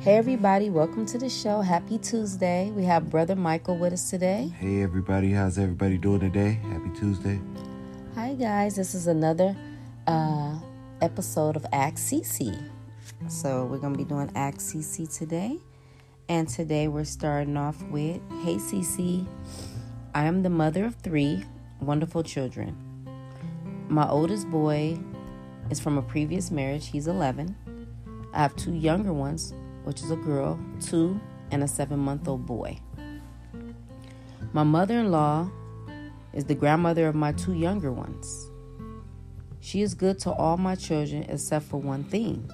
Hey, everybody, welcome to the show. Happy Tuesday. We have Brother Michael with us today. Hey, everybody, how's everybody doing today? Happy Tuesday. Hi, guys. This is another uh, episode of Ask CC. So, we're going to be doing Ask CC today. And today we're starting off with Hey, CC. I am the mother of three wonderful children. My oldest boy is from a previous marriage, he's 11. I have two younger ones, which is a girl, two, and a seven month old boy. My mother in law is the grandmother of my two younger ones. She is good to all my children except for one thing.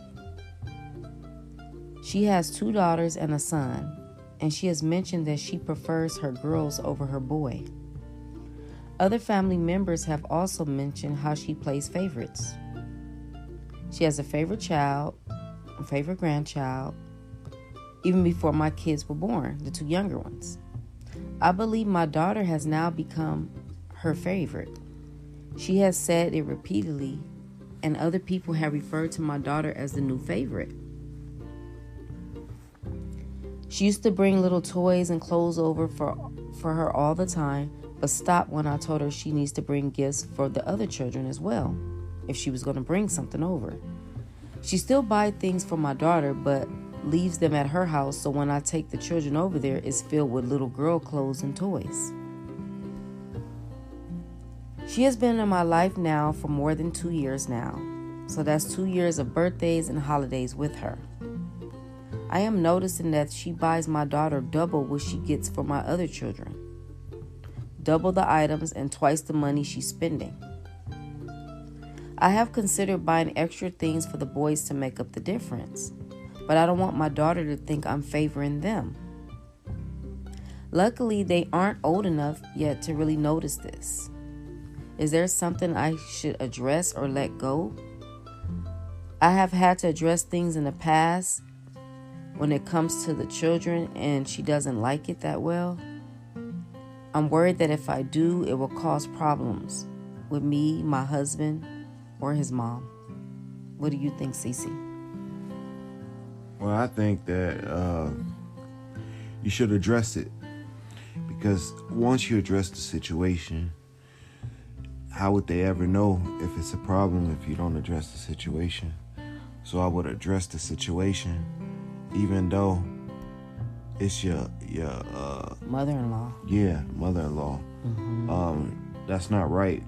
She has two daughters and a son, and she has mentioned that she prefers her girls over her boy. Other family members have also mentioned how she plays favorites. She has a favorite child, a favorite grandchild, even before my kids were born, the two younger ones. I believe my daughter has now become her favorite. She has said it repeatedly, and other people have referred to my daughter as the new favorite. She used to bring little toys and clothes over for, for her all the time, but stopped when I told her she needs to bring gifts for the other children as well, if she was going to bring something over. She still buys things for my daughter, but leaves them at her house so when I take the children over there, it's filled with little girl clothes and toys. She has been in my life now for more than two years now, so that's two years of birthdays and holidays with her. I am noticing that she buys my daughter double what she gets for my other children. Double the items and twice the money she's spending. I have considered buying extra things for the boys to make up the difference, but I don't want my daughter to think I'm favoring them. Luckily, they aren't old enough yet to really notice this. Is there something I should address or let go? I have had to address things in the past when it comes to the children and she doesn't like it that well. I'm worried that if I do, it will cause problems with me, my husband, or his mom. What do you think, Cece? Well, I think that uh, you should address it because once you address the situation, how would they ever know if it's a problem if you don't address the situation? So I would address the situation, even though it's your your uh, mother-in-law. Yeah, mother-in-law. Mm-hmm. Um, that's not right.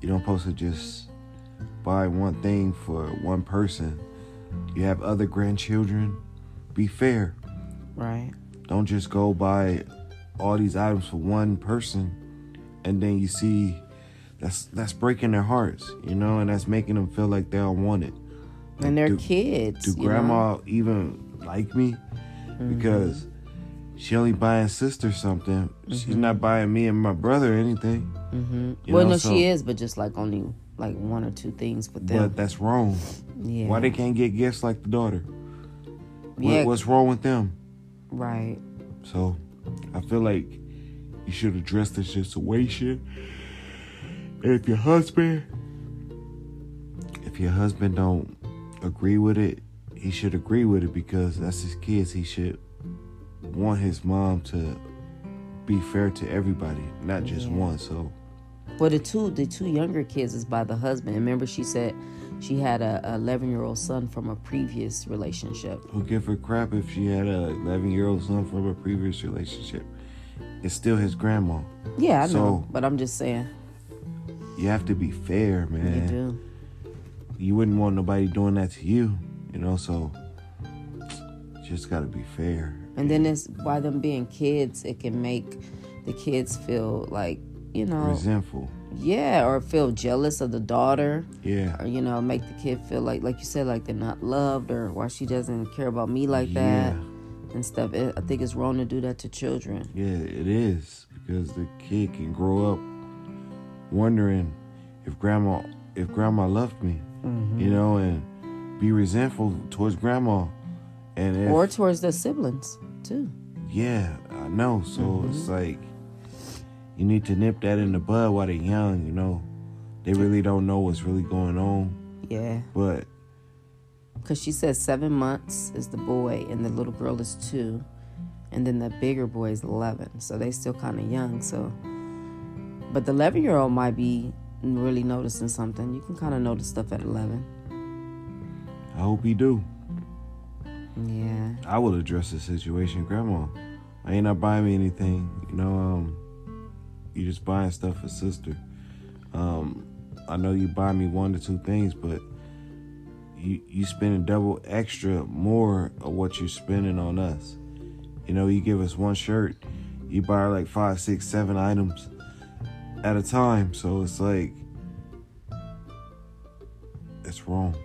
You don't supposed to just buy one thing for one person. You have other grandchildren. Be fair. Right. Don't just go buy all these items for one person and then you see that's that's breaking their hearts, you know, and that's making them feel like they don't want it. Like, and they're do, kids. Do grandma know? even like me? Mm-hmm. Because she only buying sister something. Mm-hmm. She's not buying me and my brother anything. Mm-hmm. Well, know? no, so, she is, but just like only like one or two things for them. But that's wrong. Yeah. Why they can't get gifts like the daughter? Yeah. What, what's wrong with them? Right. So, I feel like you should address the situation. If your husband, if your husband don't agree with it, he should agree with it because that's his kids. He should want his mom to be fair to everybody, not just yeah. one. So well, the two the two younger kids is by the husband. Remember, she said she had a 11 year old son from a previous relationship. Who give her crap if she had a 11 year old son from a previous relationship? It's still his grandma. Yeah, I so, know, but I'm just saying. You have to be fair, man. You do. You wouldn't want nobody doing that to you, you know. So, just got to be fair. And then it's by them being kids, it can make the kids feel like you know resentful. Yeah or feel jealous of the daughter. Yeah. Or you know make the kid feel like like you said like they're not loved or why she doesn't care about me like yeah. that and stuff. It, i think it's wrong to do that to children. Yeah it is because the kid can grow up wondering if grandma if grandma loved me mm-hmm. you know and be resentful towards grandma and if, or towards the siblings too yeah i know so mm-hmm. it's like you need to nip that in the bud while they're young, you know. They really don't know what's really going on. Yeah. But because she says seven months is the boy and the little girl is two, and then the bigger boy is 11. So they still kind of young. So, but the 11 year old might be really noticing something. You can kind of notice stuff at 11. I hope he do. Yeah. I will address the situation, Grandma. I ain't not buying me anything. You know, um, you just buying stuff for sister. Um, I know you buy me one to two things, but you you spending double extra more of what you're spending on us. You know, you give us one shirt, you buy like five, six, seven items at a time. So it's like it's wrong.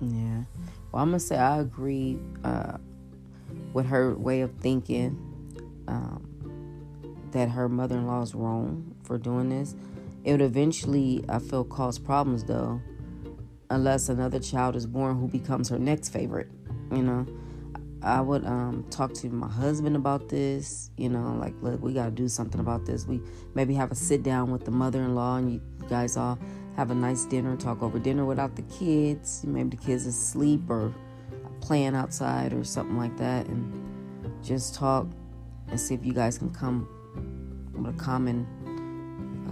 Yeah. Well, I'm gonna say I agree uh, with her way of thinking. Um, that her mother-in-law is wrong for doing this. It would eventually, I feel, cause problems though, unless another child is born who becomes her next favorite. You know, I would um, talk to my husband about this. You know, like, look, we got to do something about this. We maybe have a sit down with the mother-in-law, and you guys all have a nice dinner, talk over dinner without the kids. Maybe the kids asleep or playing outside or something like that, and just talk and see if you guys can come with a common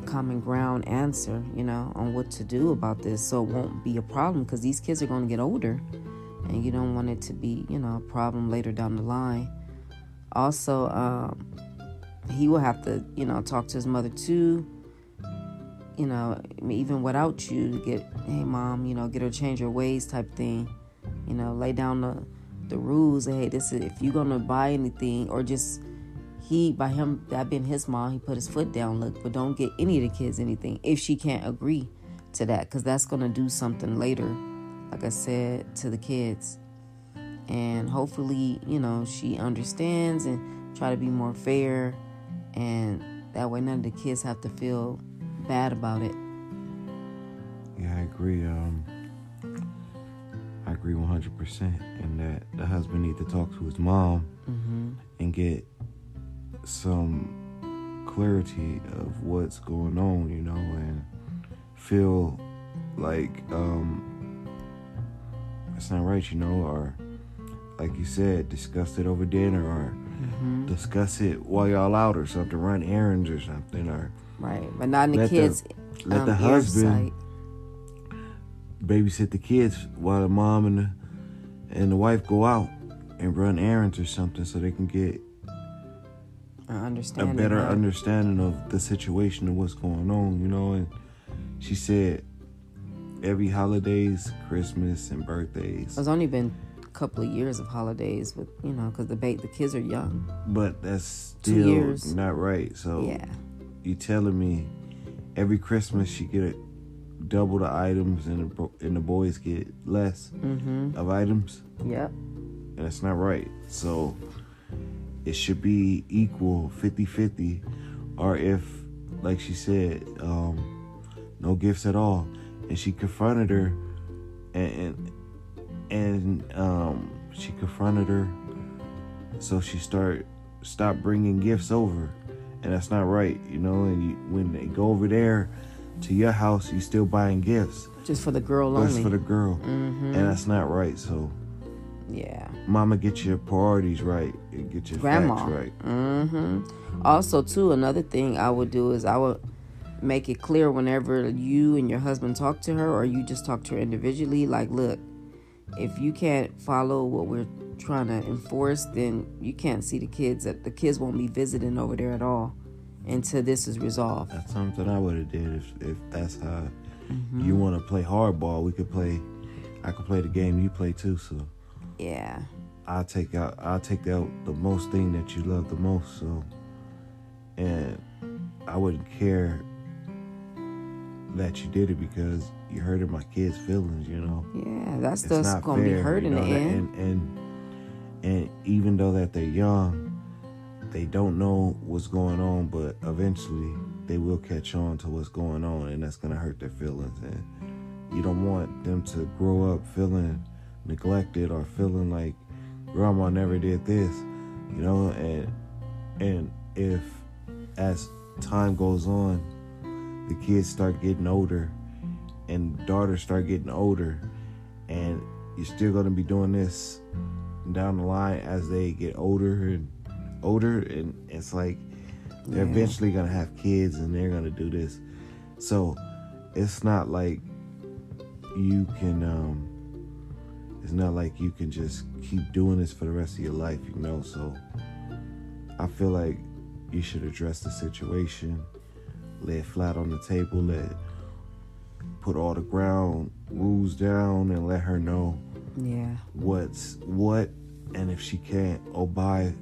a common ground answer, you know, on what to do about this, so it won't be a problem because these kids are going to get older, and you don't want it to be, you know, a problem later down the line. Also, um, he will have to, you know, talk to his mother too you know, even without you, get, hey, mom, you know, get her change her ways type thing. You know, lay down the, the rules. Hey, this is, if you're going to buy anything, or just, he, by him, that being his mom, he put his foot down, look, but don't get any of the kids anything if she can't agree to that, because that's going to do something later, like I said, to the kids. And hopefully, you know, she understands and try to be more fair. And that way, none of the kids have to feel bad about it. Yeah, I agree. Um, I agree 100% in that the husband need to talk to his mom Mm-hmm. and get some clarity of what's going on, you know, and feel like um, it's not right, you know, or like you said, discuss it over dinner or Mm-hmm. discuss it while y'all out or something, run errands or something, or Right, but not in the Let the- kids. let um, the husband babysit the kids while the mom and the and the wife go out and run errands or something so they can get a better understanding of the situation and what's going on, you know. And she said every holidays, Christmas and birthdays, It's only been a couple of years of holidays with you know because the ba- the kids are young. but that's still not right. So Yeah, you telling me every Christmas she get double the items and the, and the boys get less mm-hmm. of items? Yep. and it's not right. So it should be equal 50-50 or if like she said um no gifts at all and she confronted her and and, and um she confronted her so she start stop bringing gifts over and that's not right you know and you, when they go over there to your house you still buying gifts Just for the girl only. for the girl mm-hmm. and that's not right so yeah. Mama, get your priorities right and get your Grandma. facts right. hmm Also, too, another thing I would do is I would make it clear whenever you and your husband talk to her, or you just talk to her individually. Like, look, if you can't follow what we're trying to enforce, then you can't see the kids. That the kids won't be visiting over there at all until this is resolved. That's something I would have did if if that's how Mm-hmm. you want to play hardball. We could play. I could play the game you play too. So Yeah. I'll take out. I'll take out the most thing that you love the most. So and I wouldn't care that you did it because you hurted my kids' feelings. You know. Yeah, just not gonna be fair, hurt you in the end. And, and and even though that they're young, they don't know what's going on, but eventually they will catch on to what's going on, and that's gonna hurt their feelings. And you don't want them to grow up feeling neglected or feeling like grandma never did this, you know. And and if as time goes on, the kids start getting older and daughters start getting older and you're still going to be doing this down the line as they get older and older and it's like they're Yeah. eventually to have kids and they're to do this so it's not like you can um it's not like you can just keep doing this for the rest of your life you know so i feel like you should address the situation lay it flat on the table let put all the ground rules down and let her know Yeah. what's what and if she can't obey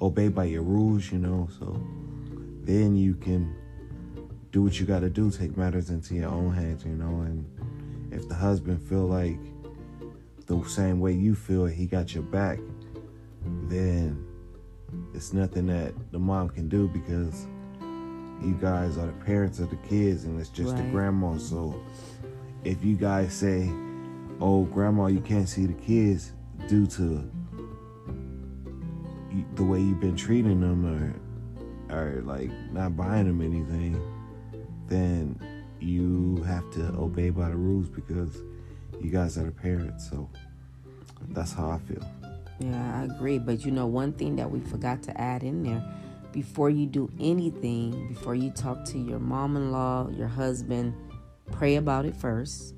obey by your rules you know so then you can do what you got to do take matters into your own hands you know and if the husband feel like the same way you feel he got your back then it's nothing that the mom can do because you guys are the parents of the kids and it's just the grandma so if you guys say oh grandma you can't see the kids due to the way you've been treating them or or like not buying them anything then you have to obey by the rules because you guys are the parents so that's how i feel Yeah, I agree. But you know, one thing that we forgot to add in there before you do anything, before you talk to your mom in law, your husband, pray about it first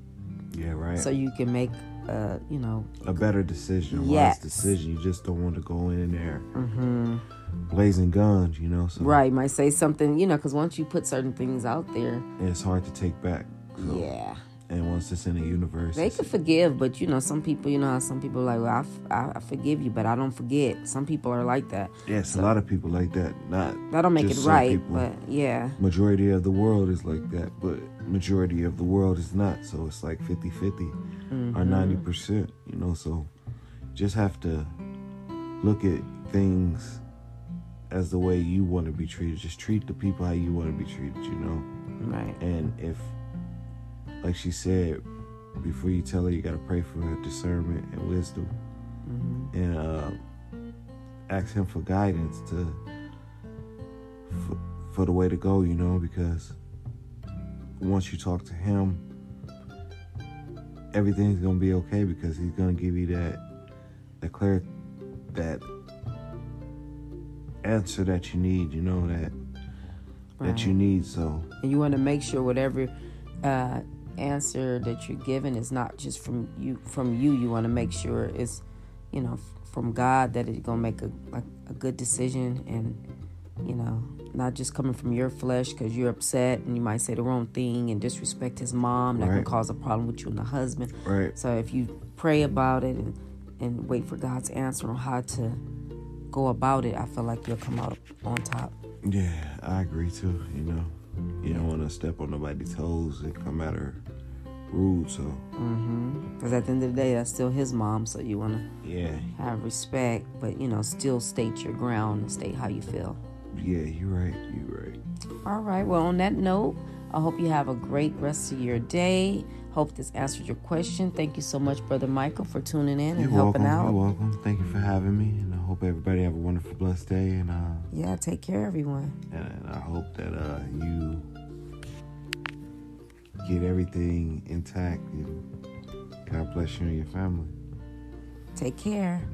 yeah right so you can make, uh, you know, a better decision a Yes. wise decision you just don't want to go in there hmm blazing guns you know so right, might say something, you know, because once you put certain things out there, it's hard to take back so, yeah. And once it's in the universe They could forgive, but you know, some people, you know, how some people are like, well, I, f- I, I forgive you, but I don't forget. Some people are like that. yes a lot of people like that not That don't make it right, people. but yeah, majority of the world is like that but majority of the world is not so it's like 50 50 Mm-hmm. or 90 percent you know so just have to look at things as the way you want to be treated just treat the people how you want to be treated you know right. and if like she said before you tell her you got to pray for her discernment and wisdom. Hmm and uh, ask him for guidance to for, for the way to go, you know, because once you talk to him, everything's gonna be okay because he's gonna give you that that clear that answer that you need, you know, that that you need. So. And you want to make sure whatever uh, answer that you're given is not just from you. From you, you want to make sure it's, you know, from God that it's gonna make a a, a good decision, and you know, not just coming from your flesh because you're upset and you might say the wrong thing and disrespect his mom. That can cause a problem with you and the husband. right, So if you pray about it and and wait for God's answer on how to go about it, I feel like you'll come out on top. yeah, I agree too. You know, you don't want to step on nobody's toes and come at her rude. So mm-hmm. Because at the end of the day, that's still his mom, so you want to yeah, have respect, but you know, still state your ground and state how you feel. yeah, you're right. You're right. All right. Well, on that note, I hope you have a great rest of your day. Hope this answered your question. Thank you so much, Brother Michael, for tuning in and You're helping welcome. out. You're welcome. Thank you for having me, hope everybody have a wonderful, blessed day, and uh, yeah, take care, everyone. And I hope that uh, you get everything intact. And God bless you and your family. Take care.